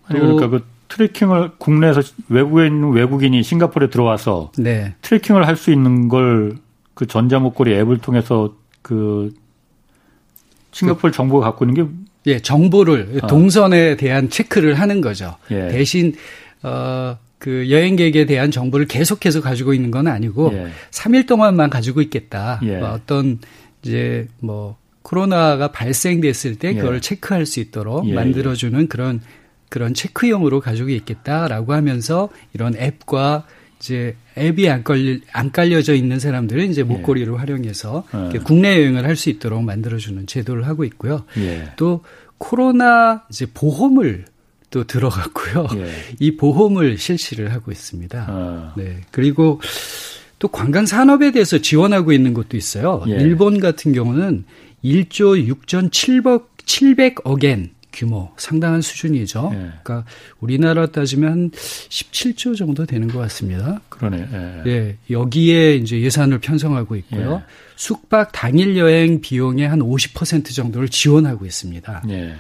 아니, 그러니까 그 트래킹을 국내에서 외국에 있는 외국인이 싱가포르에 들어와서 네. 트래킹을 할 수 있는 걸 그 전자목걸이 앱을 통해서 그 싱가포르 그, 정보가 갖고 있는 게 예, 정보를 어. 동선에 대한 체크를 하는 거죠. 예. 대신 어, 그 여행객에 대한 정보를 계속해서 가지고 있는 건 아니고 예. 3일 동안만 가지고 있겠다. 예. 뭐 어떤 이제 뭐 코로나가 발생됐을 때 예. 그걸 체크할 수 있도록 예, 예. 만들어주는 그런 그런 체크용으로 가지고 있겠다라고 하면서 이런 앱과 이제 앱이 안 깔려 안 깔려져 있는 사람들은 이제 목걸이를 예. 활용해서 국내 여행을 할 수 있도록 만들어주는 제도를 하고 있고요. 또 코로나 이제 보험을 또 들어갔고요. 예. 이 보험을 실시를 하고 있습니다. 아. 네. 그리고 또 관광 산업에 대해서 지원하고 있는 것도 있어요. 예. 일본 같은 경우는 1조 6천 700억엔 규모 상당한 수준이죠. 예. 그러니까 우리나라 따지면 한 17조 정도 되는 것 같습니다. 그러네. 예. 예. 여기에 이제 예산을 편성하고 있고요. 예. 숙박 당일 여행 비용의 한 50% 정도를 지원하고 있습니다. 예.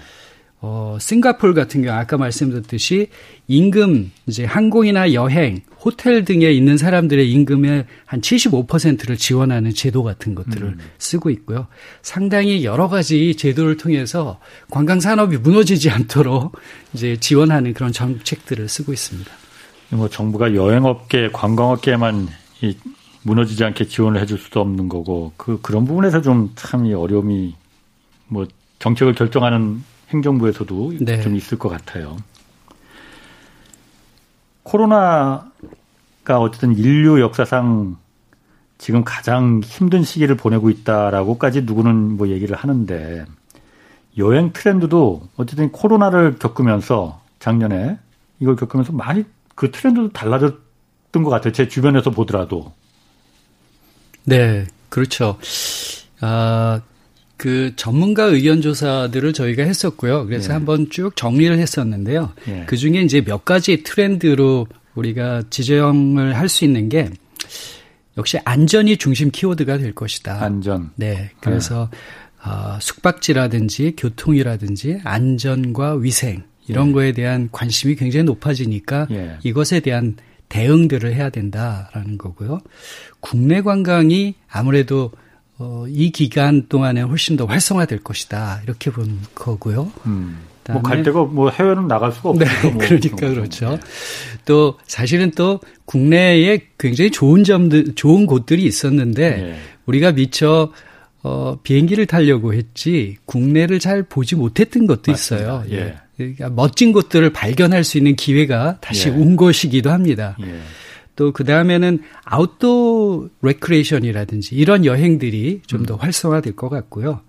어, 싱가폴 같은 경우 아까 말씀드렸듯이 임금 이제 항공이나 여행, 호텔 등에 있는 사람들의 임금의 한 75%를 지원하는 제도 같은 것들을 음. 쓰고 있고요. 상당히 여러 가지 제도를 통해서 관광 산업이 무너지지 않도록 이제 지원하는 그런 정책들을 쓰고 있습니다. 뭐 정부가 여행업계, 관광업계만 이 무너지지 않게 지원을 해줄 수도 없는 거고 그 그런 부분에서 좀 참 이 어려움이 뭐 정책을 결정하는 행정부에서도 네. 좀 있을 것 같아요. 코로나가 어쨌든 인류 역사상 지금 가장 힘든 시기를 보내고 있다라고까지 누구는 뭐 얘기를 하는데 여행 트렌드도 어쨌든 코로나를 겪으면서 작년에 이걸 겪으면서 많이 그 트렌드도 달라졌던 것 같아요. 제 주변에서 보더라도. 네, 그렇죠. 아, 그 전문가 의견 조사들을 저희가 했었고요. 그래서 예. 한번 쭉 정리를 했었는데요. 예. 그 중에 이제 몇 가지 트렌드로 우리가 지정을 할 수 있는 게 역시 안전이 중심 키워드가 될 것이다. 안전. 네. 그래서 예. 어, 숙박지라든지 교통이라든지 안전과 위생 이런 예. 거에 대한 관심이 굉장히 높아지니까 예. 이것에 대한 대응들을 해야 된다라는 거고요. 국내 관광이 아무래도 어, 이 기간 동안에 훨씬 더 활성화될 것이다 이렇게 본 거고요. 음. 뭐갈 데가 뭐 해외는 나갈 수가 없으니까. 네, 뭐 그러니까 그렇죠. 네. 또 사실은 또 국내에 굉장히 좋은 점들, 좋은 곳들이 있었는데 네. 우리가 미처 어, 비행기를 타려고 했지 국내를 잘 보지 못했던 것도 맞습니다. 있어요. 예. 그러니까 멋진 곳들을 발견할 수 있는 기회가 다시 예. 온 것이기도 합니다. 예. 또 그 다음에는 outdoor recreation이라든지 이런 여행들이 좀더 음. 활성화될 것 같고요.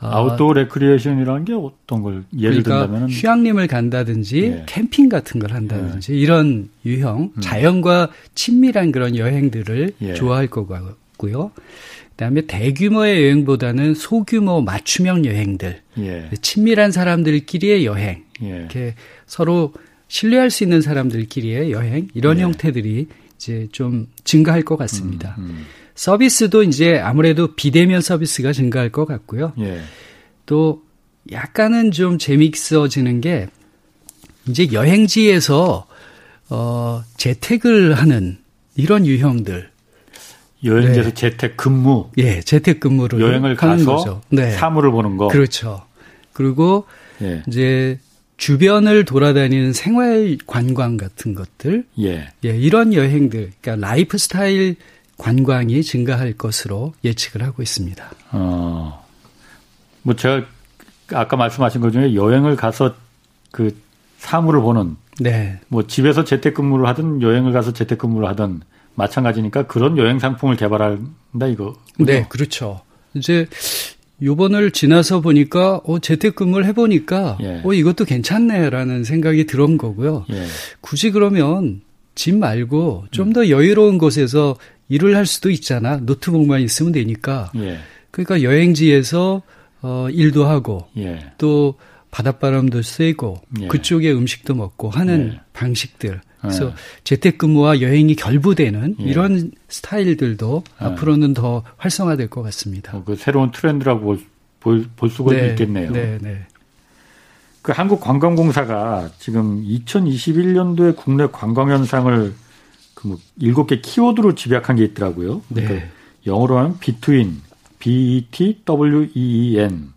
어, outdoor recreation이라는 게 어떤 걸 예를 그러니까 든다면 휴양림을 간다든지 예. 캠핑 같은 걸 한다든지 예. 이런 유형 음. 자연과 친밀한 그런 여행들을 예. 좋아할 것 같고요. 그다음에 대규모의 여행보다는 소규모 맞춤형 여행들, 예. 친밀한 사람들끼리의 여행, 예. 이렇게 서로 신뢰할 수 있는 사람들끼리의 여행 이런 네. 형태들이 이제 좀 증가할 것 같습니다. 음, 음. 서비스도 이제 아무래도 비대면 서비스가 증가할 것 같고요. 예. 또 약간은 좀 재미있어지는 게 이제 여행지에서 어 재택을 하는 이런 유형들 여행지에서 네. 재택 근무. 예, 재택 근무를 여행을 가서 거죠. 네. 사물을 보는 거. 그렇죠. 그리고 예. 이제 주변을 돌아다니는 생활 관광 같은 것들, 예, 예 이런 여행들, 그러니까 라이프 스타일 관광이 증가할 것으로 예측을 하고 있습니다. 어, 뭐 제가 아까 말씀하신 것 중에 여행을 가서 그 사물을 보는, 네, 뭐 집에서 재택근무를 하든 여행을 가서 재택근무를 하든 마찬가지니까 그런 여행 상품을 개발한다 이거. 네, 그렇죠. 이제 요번을 지나서 보니까 어 재택근무를 해보니까 예. 어 이것도 괜찮네라는 생각이 들은 거고요. 예. 굳이 그러면 집 말고 좀더 음. 여유로운 곳에서 일을 할 수도 있잖아. 노트북만 있으면 되니까. 예. 그러니까 여행지에서 어 일도 하고 예. 또 바닷바람도 쐬고 예. 그쪽에 음식도 먹고 하는 예. 방식들 그래서 네. 재택근무와 여행이 결부되는 예. 이런 스타일들도 네. 앞으로는 더 활성화될 것 같습니다. 어, 그 새로운 트렌드라고 볼, 볼, 볼 수가 네. 있겠네요. 네, 네. 그 한국관광공사가 지금 2021년도에 국내 관광 현상을 그뭐 일곱 개 키워드로 집약한 게 있더라고요. 네. 그러니까 영어로 하면 between, B-E-T-W-E-E-N.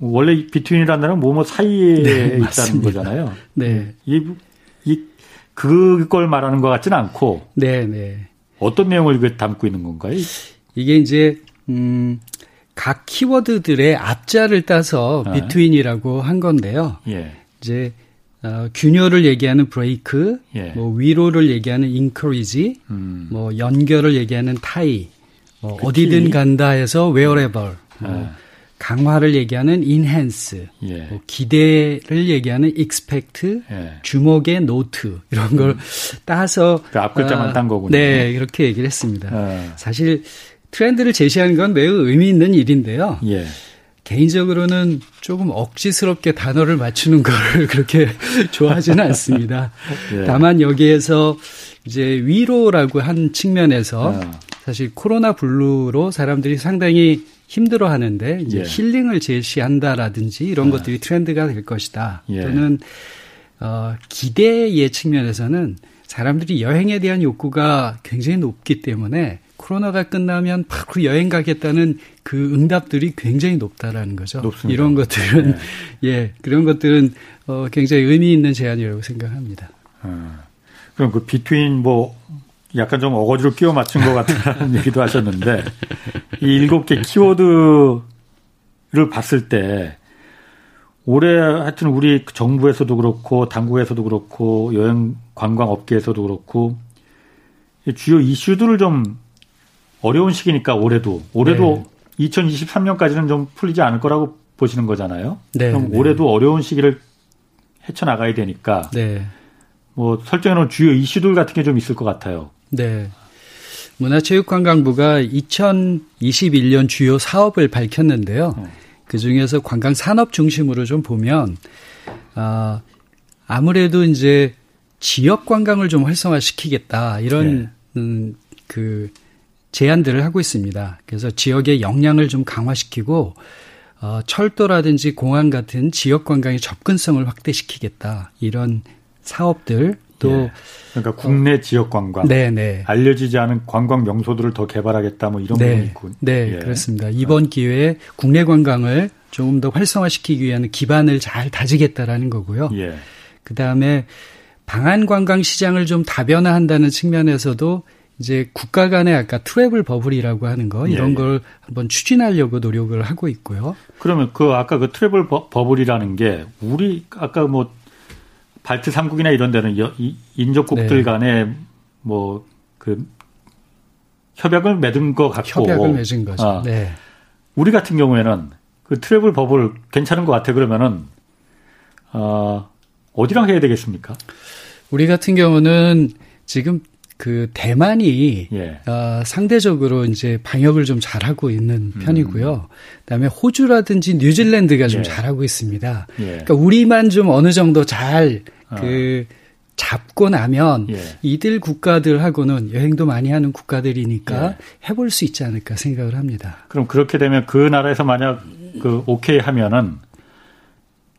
원래 between이라는 단어는 뭐뭐 사이에 네, 있다는 맞습니다. 거잖아요. 네. 이, 이, 그걸 말하는 것 같지는 않고. 네, 네. 어떤 내용을 그 담고 있는 건가요? 이게 이제, 음, 각 키워드들의 앞자를 따서 네. between이라고 한 건데요. 예. 이제 어, 균열을 얘기하는 브레이크, 예. 뭐 위로를 얘기하는 인크리지, 음. 뭐 연결을 얘기하는 타이, 뭐 어디든 간다 해서 wherever, 뭐 예. 강화를 얘기하는 enhance, 예. 뭐 기대를 얘기하는 expect, 예. 주목의 note 이런 걸 음. 따서 그 앞 글자만 어, 딴 거군요. 네, 이렇게 얘기를 했습니다. 예. 사실 트렌드를 제시하는 건 매우 의미 있는 일인데요. 예. 개인적으로는 조금 억지스럽게 단어를 맞추는 걸 그렇게 좋아하지는 않습니다. 예. 다만 여기에서 이제 위로라고 한 측면에서 아. 사실 코로나 블루로 사람들이 상당히 힘들어 하는데 이제 예. 힐링을 제시한다라든지 이런 아. 것들이 트렌드가 될 것이다. 예. 또는 어 기대의 측면에서는 사람들이 여행에 대한 욕구가 굉장히 높기 때문에 코로나가 끝나면 바로 여행 가겠다는 그 응답들이 굉장히 높다라는 거죠. 높습니다. 이런 것들은 네. 예 그런 것들은 어, 굉장히 의미 있는 제안이라고 생각합니다. 아, 그럼 그 비트윈 뭐 약간 좀 어거지로 끼워 맞춘 것 같다는 얘기도 하셨는데 이 일곱 개 키워드를 봤을 때 올해 하여튼 우리 정부에서도 그렇고 당국에서도 그렇고 여행 관광 업계에서도 그렇고 주요 이슈들을 좀 어려운 시기니까 올해도 올해도 네. 2023년까지는 좀 풀리지 않을 거라고 보시는 거잖아요. 네, 그럼 네. 올해도 어려운 시기를 헤쳐나가야 되니까 네. 뭐 설정해 놓은 주요 이슈들 같은 게 좀 있을 것 같아요. 네. 문화체육관광부가 2021년 주요 사업을 밝혔는데요. 어. 그 중에서 관광 산업 중심으로 좀 보면 아 아무래도 이제 지역 관광을 좀 활성화시키겠다 이런 네. 음, 그 제안들을 하고 있습니다. 그래서 지역의 역량을 좀 강화시키고 어, 철도라든지 공항 같은 지역 관광의 접근성을 확대시키겠다 이런 사업들 또 예. 그러니까 국내 어, 지역 관광, 네네. 네. 알려지지 않은 관광 명소들을 더 개발하겠다 뭐 이런 네. 부분이 있고, 네 예. 그렇습니다. 이번 기회에 국내 관광을 조금 더 활성화시키기 위한 기반을 잘 다지겠다라는 거고요. 예. 그 다음에 방한 관광 시장을 좀 다변화한다는 측면에서도 이제 국가 간의 아까 travel bubble이라고 하는 거 이런 예, 예. 걸 한번 추진하려고 노력을 하고 있고요. 그러면 그 아까 그 travel bubble이라는 게 우리 아까 뭐 발트 삼국이나 이런 데는 인접국들 네. 간에 뭐 그 협약을 맺은 것 같고 협약을 맺은 거죠. 아, 네. 우리 같은 경우에는 그 트래블 버블 괜찮은 것 같아 그러면은 어, 어디랑 해야 되겠습니까? 우리 같은 경우는 지금 그 대만이 예. 어, 상대적으로 이제 방역을 좀 잘하고 있는 음. 편이고요. 그다음에 호주라든지 뉴질랜드가 좀 예. 잘하고 있습니다. 예. 그러니까 우리만 좀 어느 정도 잘그 어. 잡고 나면 예. 이들 국가들하고는 여행도 많이 하는 국가들이니까 예. 해볼 수 있지 않을까 생각을 합니다. 그럼 그렇게 되면 그 나라에서 만약 그 오케이 하면은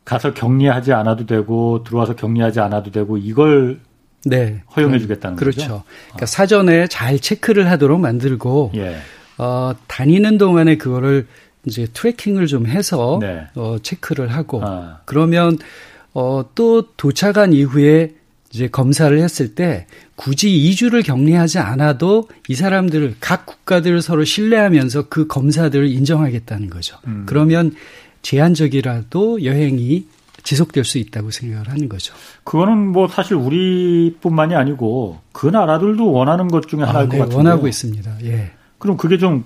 가서 격리하지 않아도 되고 들어와서 격리하지 않아도 되고 이걸 네. 허용해 주겠다는 그렇죠. 거죠. 그러니까 사전에 잘 체크를 하도록 만들고 예. 어, 다니는 동안에 그거를 이제 트래킹을 좀 해서 네. 어, 체크를 하고 아. 그러면 어, 또 도착한 이후에 이제 검사를 했을 때 굳이 2주를 격리하지 않아도 이 사람들을 각 국가들을 서로 신뢰하면서 그 검사들을 인정하겠다는 거죠. 음. 그러면 제한적이라도 여행이 지속될 수 있다고 생각을 하는 거죠. 그거는 뭐 사실 우리뿐만이 아니고 그 나라들도 원하는 것 중에 하나일 아, 네, 것 같은데 원하고 있습니다. 예. 그럼 그게 좀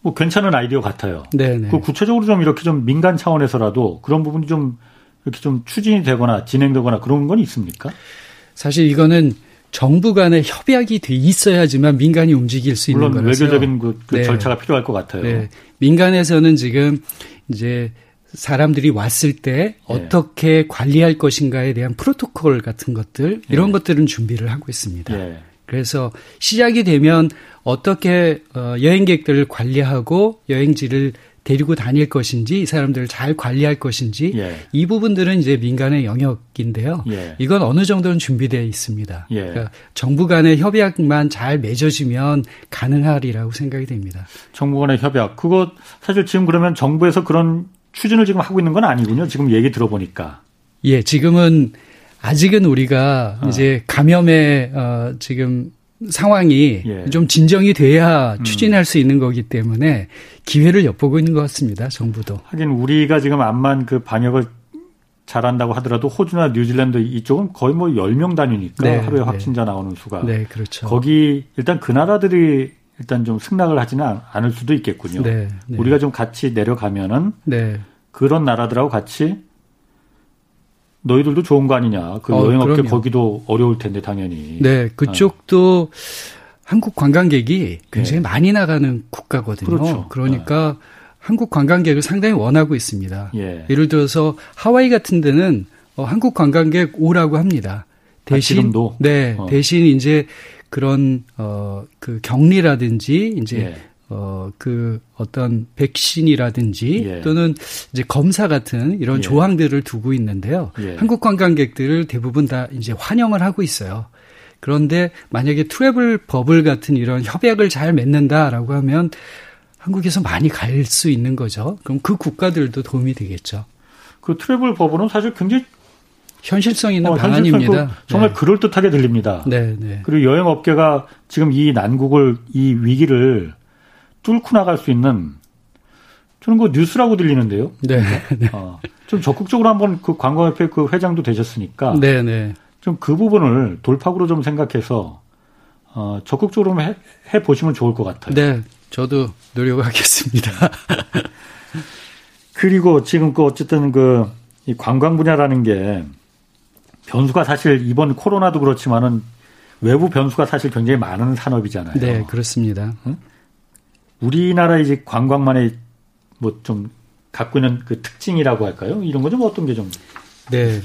뭐 괜찮은 아이디어 같아요. 네, 네. 그 구체적으로 좀 이렇게 좀 민간 차원에서라도 그런 부분이 좀 이렇게 좀 추진이 되거나 진행되거나 그런 건 있습니까? 사실 이거는 정부 간의 협약이 돼 있어야지만 민간이 움직일 수 있는 거라서 외교적인 그, 그 네. 절차가 필요할 것 같아요. 네. 민간에서는 지금 이제 사람들이 왔을 때 예. 어떻게 관리할 것인가에 대한 프로토콜 같은 것들 이런 예. 것들은 준비를 하고 있습니다. 예. 그래서 시작이 되면 어떻게 어, 여행객들을 관리하고 여행지를 데리고 다닐 것인지 이 사람들을 잘 관리할 것인지 예. 이 부분들은 이제 민간의 영역인데요. 예. 이건 어느 정도는 준비되어 있습니다. 예. 그러니까 정부 간의 협약만 잘 맺어지면 가능하리라고 생각이 됩니다. 정부 간의 협약 그거 사실 지금 그러면 정부에서 그런 추진을 지금 하고 있는 건 아니군요. 지금 얘기 들어보니까. 예, 지금은 아직은 우리가 어. 이제 감염의 어 지금 상황이 예. 좀 진정이 돼야 음. 추진할 수 있는 거기 때문에 기회를 엿보고 있는 것 같습니다. 정부도. 하긴 우리가 지금 암만 그 방역을 잘한다고 하더라도 호주나 뉴질랜드 이쪽은 거의 뭐 10명 단위니까 네, 하루에 네. 확진자 나오는 수가. 네, 그렇죠. 거기 일단 그 나라들이 일단 좀 승낙을 하지는 않을 수도 있겠군요. 네, 네. 우리가 좀 같이 내려가면은 네. 그런 나라들하고 같이 너희들도 좋은 거 아니냐. 그 어, 여행업계 그럼요. 거기도 어려울 텐데 당연히. 네, 그쪽도 어. 한국 관광객이 굉장히 네. 많이 나가는 국가거든요. 그렇죠. 그러니까 네. 한국 관광객을 상당히 원하고 있습니다. 예. 를 들어서 하와이 같은 데는 어, 한국 관광객 오라고 합니다. 대신 아, 네, 어. 대신 이제 그런 어 그 격리라든지 이제 예. 어, 그 어떤 백신이라든지 예. 또는 이제 검사 같은 이런 예. 조항들을 두고 있는데요. 예. 한국 관광객들을 대부분 다 이제 환영을 하고 있어요. 그런데 만약에 travel bubble 같은 이런 협약을 잘 맺는다라고 하면 한국에서 많이 갈 수 있는 거죠. 그럼 그 국가들도 도움이 되겠죠. 그 travel bubble은 사실 굉장히 현실성 있는 어, 방안입니다. 그 정말 네. 그럴 듯하게 들립니다. 네, 네. 그리고 여행 업계가 지금 이 난국을 이 위기를 뚫고 나갈 수 있는 저는 good news라고 들리는데요. 네. 네. 어, 좀 적극적으로 한번 그 관광협회 그 회장도 되셨으니까. 네, 네. 좀 그 부분을 돌파구로 좀 생각해서 어, 적극적으로 해, 해 보시면 좋을 것 같아요. 네, 저도 노력하겠습니다. 그리고 지금 그 어쨌든 그 이 관광 분야라는 게 변수가 사실 이번 코로나도 그렇지만은 외부 변수가 사실 굉장히 많은 산업이잖아요. 네, 그렇습니다. 응? 우리나라 이제 관광만의 뭐 좀 갖고 있는 그 특징이라고 할까요? 이런 거 좀 어떤 게 좀 네.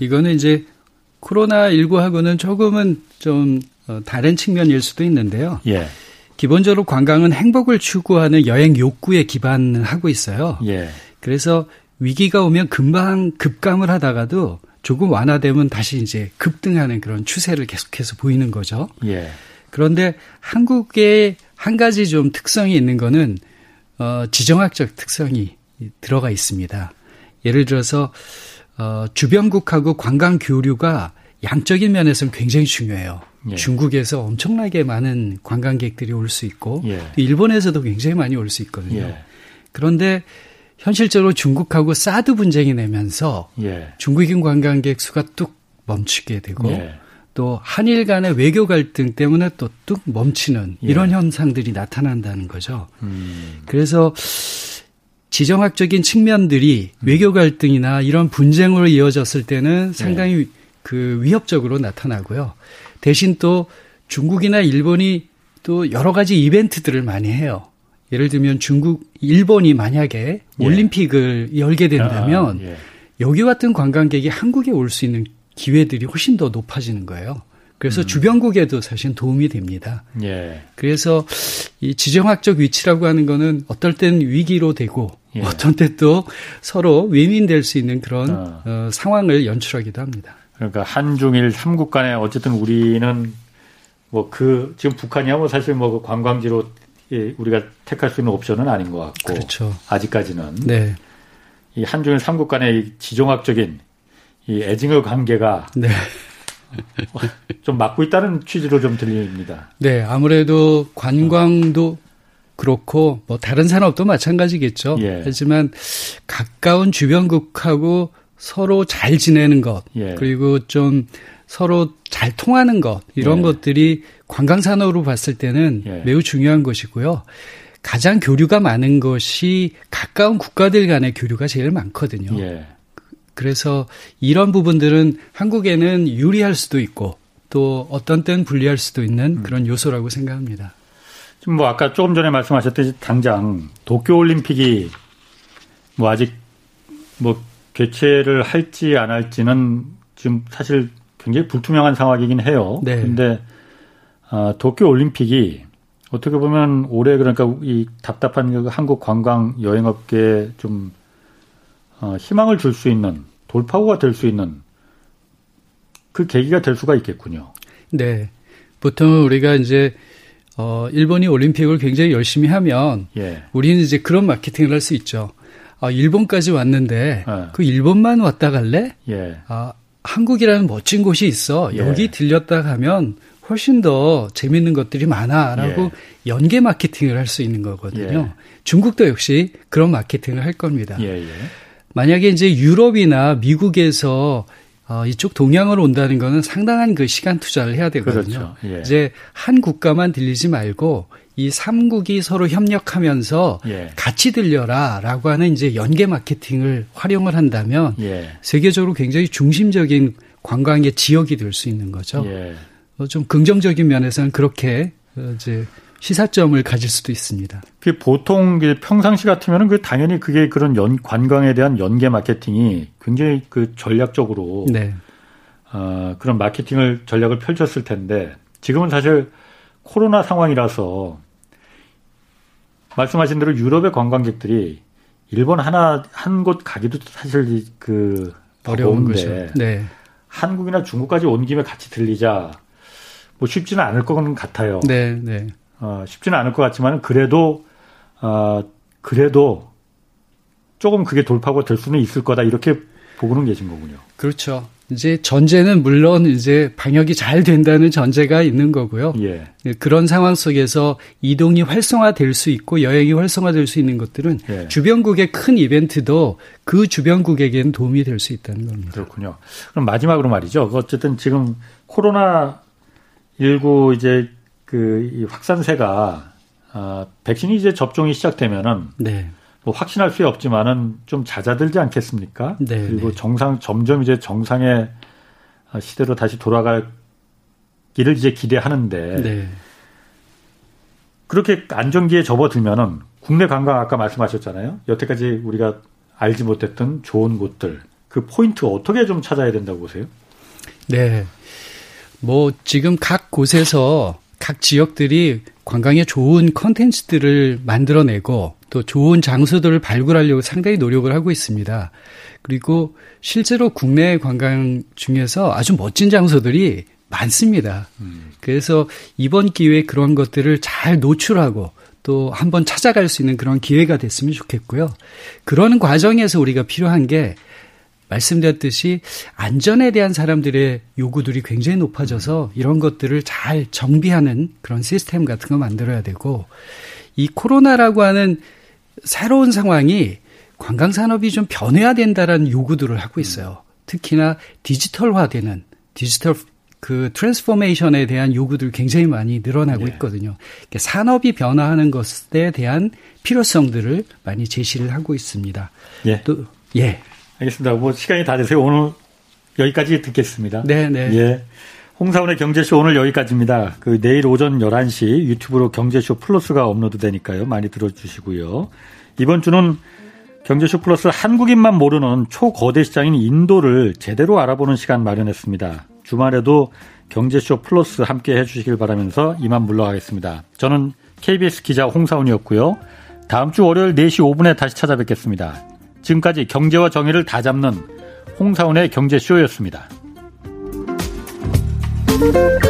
이거는 이제 코로나 19하고는 조금은 좀 어, 다른 측면일 수도 있는데요. 예. 기본적으로 관광은 행복을 추구하는 여행 욕구에 기반하고 있어요. 예. 그래서 위기가 오면 금방 급감을 하다가도 조금 완화되면 다시 이제 급등하는 그런 추세를 계속해서 보이는 거죠. 예. 그런데 한국의 한 가지 좀 특성이 있는 거는 어, 지정학적 특성이 들어가 있습니다. 예를 들어서 어, 주변국하고 관광 교류가 양적인 면에서는 굉장히 중요해요. 예. 중국에서 엄청나게 많은 관광객들이 올 수 있고 예. 일본에서도 굉장히 많이 올 수 있거든요. 예. 그런데 현실적으로 중국하고 사드 분쟁이 내면서 예. 중국인 관광객 수가 뚝 멈추게 되고 예. 또 한일 간의 외교 갈등 때문에 또 뚝 멈추는 예. 이런 현상들이 나타난다는 거죠. 음. 그래서 지정학적인 측면들이 음. 외교 갈등이나 이런 분쟁으로 이어졌을 때는 상당히 네. 그 위협적으로 나타나고요. 대신 또 중국이나 일본이 또 여러 가지 이벤트들을 많이 해요. 예를 들면 중국, 일본이 만약에 예. 올림픽을 열게 된다면 아, 예. 여기 같은 관광객이 한국에 올 수 있는 기회들이 훨씬 더 높아지는 거예요. 그래서 음. 주변국에도 사실 도움이 됩니다. 예. 그래서 이 지정학적 위치라고 하는 거는 어떨 땐 위기로 되고 예. 어떤 때 또 서로 윈윈될 수 있는 그런 어. 어, 상황을 연출하기도 합니다. 그러니까 한중일 삼국 간에 어쨌든 우리는 뭐 그 지금 북한이야 뭐 사실 뭐 그 관광지로 예, 우리가 택할 수 있는 옵션은 아닌 것 같고 그렇죠. 아직까지는 네. 이 한중일 삼국 간의 지정학적인 이 애증의 관계가 네. 좀 막고 있다는 취지로 좀 들립니다. 네, 아무래도 관광도 그렇고 뭐 다른 산업도 마찬가지겠죠. 예. 하지만 가까운 주변국하고 서로 잘 지내는 것 예. 그리고 좀 서로 잘 통하는 것 이런 예. 것들이 관광 산업으로 봤을 때는 예. 매우 중요한 것이고요. 가장 교류가 많은 것이 가까운 국가들 간의 교류가 제일 많거든요. 예. 그래서 이런 부분들은 한국에는 유리할 수도 있고 또 어떤 때는 불리할 수도 있는 음. 그런 요소라고 생각합니다. 지금 뭐 아까 조금 전에 말씀하셨듯이 당장 도쿄 올림픽이 뭐 아직 뭐 개최를 할지 안 할지는 지금 사실 굉장히 불투명한 상황이긴 해요. 네. 근데 아, 도쿄 올림픽이 어떻게 보면 올해 그러니까 이 답답한 그 한국 관광 여행업계에 좀 어, 희망을 줄 수 있는 돌파구가 될 수 있는 그 계기가 될 수가 있겠군요. 네. 보통 우리가 이제 어 일본이 올림픽을 굉장히 열심히 하면 예. 우리는 이제 그런 마케팅을 할 수 있죠. 아 일본까지 왔는데 예. 그 일본만 왔다 갈래? 예. 아 한국이라는 멋진 곳이 있어. 예. 여기 들렸다 가면 훨씬 더 재밌는 것들이 많아라고 예. 연계 마케팅을 할 수 있는 거거든요. 예. 중국도 역시 그런 마케팅을 할 겁니다. 만약에 이제 유럽이나 미국에서 어, 이쪽 동양으로 온다는 거는 상당한 그 시간 투자를 해야 되거든요. 그렇죠. 예. 이제 한 국가만 들리지 말고 이 3국이 서로 협력하면서 예. 같이 들려라라고 하는 이제 연계 마케팅을 활용을 한다면 예. 세계적으로 굉장히 중심적인 관광의 지역이 될 수 있는 거죠. 예. 어, 좀 긍정적인 면에서는 그렇게 어, 이제 시사점을 가질 수도 있습니다. 그 보통 평상시 같으면은 그 당연히 그게 그런 연, 관광에 대한 연계 마케팅이 굉장히 그 전략적으로 네. 어, 그런 마케팅을 전략을 펼쳤을 텐데 지금은 사실 코로나 상황이라서 말씀하신 대로 유럽의 관광객들이 일본 하나 한 곳 가기도 사실 그 어려운 거죠. 네. 한국이나 중국까지 온 김에 같이 들리자 뭐 쉽지는 않을 것 같아요. 네, 네. 어, 쉽지는 않을 것 같지만 그래도 어, 그래도 조금 그게 돌파가 될 수는 있을 거다 이렇게 보고는 계신 거군요. 그렇죠. 이제 전제는 물론 이제 방역이 잘 된다는 전제가 있는 거고요. 예. 네, 그런 상황 속에서 이동이 활성화될 수 있고 여행이 활성화될 수 있는 것들은 예. 주변국의 큰 이벤트도 그 주변국에게는 도움이 될 수 있다는 겁니다. 그렇군요. 그럼 마지막으로 말이죠. 어쨌든 지금 코로나 19 이제 그 확산세가 아, 백신이 이제 접종이 시작되면은 네. 뭐 확신할 수 없지만은 좀 잦아들지 않겠습니까? 네, 그리고 네. 정상 점점 이제 정상의 시대로 다시 돌아갈 길을 이제 기대하는데 네. 그렇게 안정기에 접어들면은 국내 관광 아까 말씀하셨잖아요. 여태까지 우리가 알지 못했던 좋은 곳들 그 포인트 어떻게 좀 찾아야 된다고 보세요? 네. 뭐 지금 각 곳에서 각 지역들이 관광에 좋은 컨텐츠들을 만들어내고 또 좋은 장소들을 발굴하려고 상당히 노력을 하고 있습니다. 그리고 실제로 국내 관광 중에서 아주 멋진 장소들이 많습니다. 음. 그래서 이번 기회에 그런 것들을 잘 노출하고 또 한번 찾아갈 수 있는 그런 기회가 됐으면 좋겠고요. 그러는 과정에서 우리가 필요한 게 말씀드렸듯이 안전에 대한 사람들의 요구들이 굉장히 높아져서 이런 것들을 잘 정비하는 그런 시스템 같은 거 만들어야 되고 이 코로나라고 하는 새로운 상황이 관광 산업이 좀 변해야 된다라는 요구들을 하고 있어요. 특히나 디지털화되는 디지털 그 transformation에 대한 요구들 굉장히 많이 늘어나고 예. 있거든요. 산업이 변화하는 것에 대한 필요성들을 많이 제시를 하고 있습니다. 예. 또 예. 알겠습니다. 뭐 시간이 다 돼서 오늘 여기까지 듣겠습니다. 네, 네. 예. 홍사훈의 경제쇼 오늘 여기까지입니다. 그 내일 오전 11시 유튜브로 경제쇼 플러스가 업로드 되니까요. 많이 들어주시고요. 이번 주는 경제쇼 플러스 한국인만 모르는 초거대 시장인 인도를 제대로 알아보는 시간 마련했습니다. 주말에도 경제쇼 플러스 함께 해주시길 바라면서 이만 물러가겠습니다. 저는 KBS 기자 홍사원이었고요. 다음 주 월요일 4시 5분에 다시 찾아뵙겠습니다. 지금까지 경제와 정의를 다 잡는 홍사원의 경제쇼였습니다. Thank you.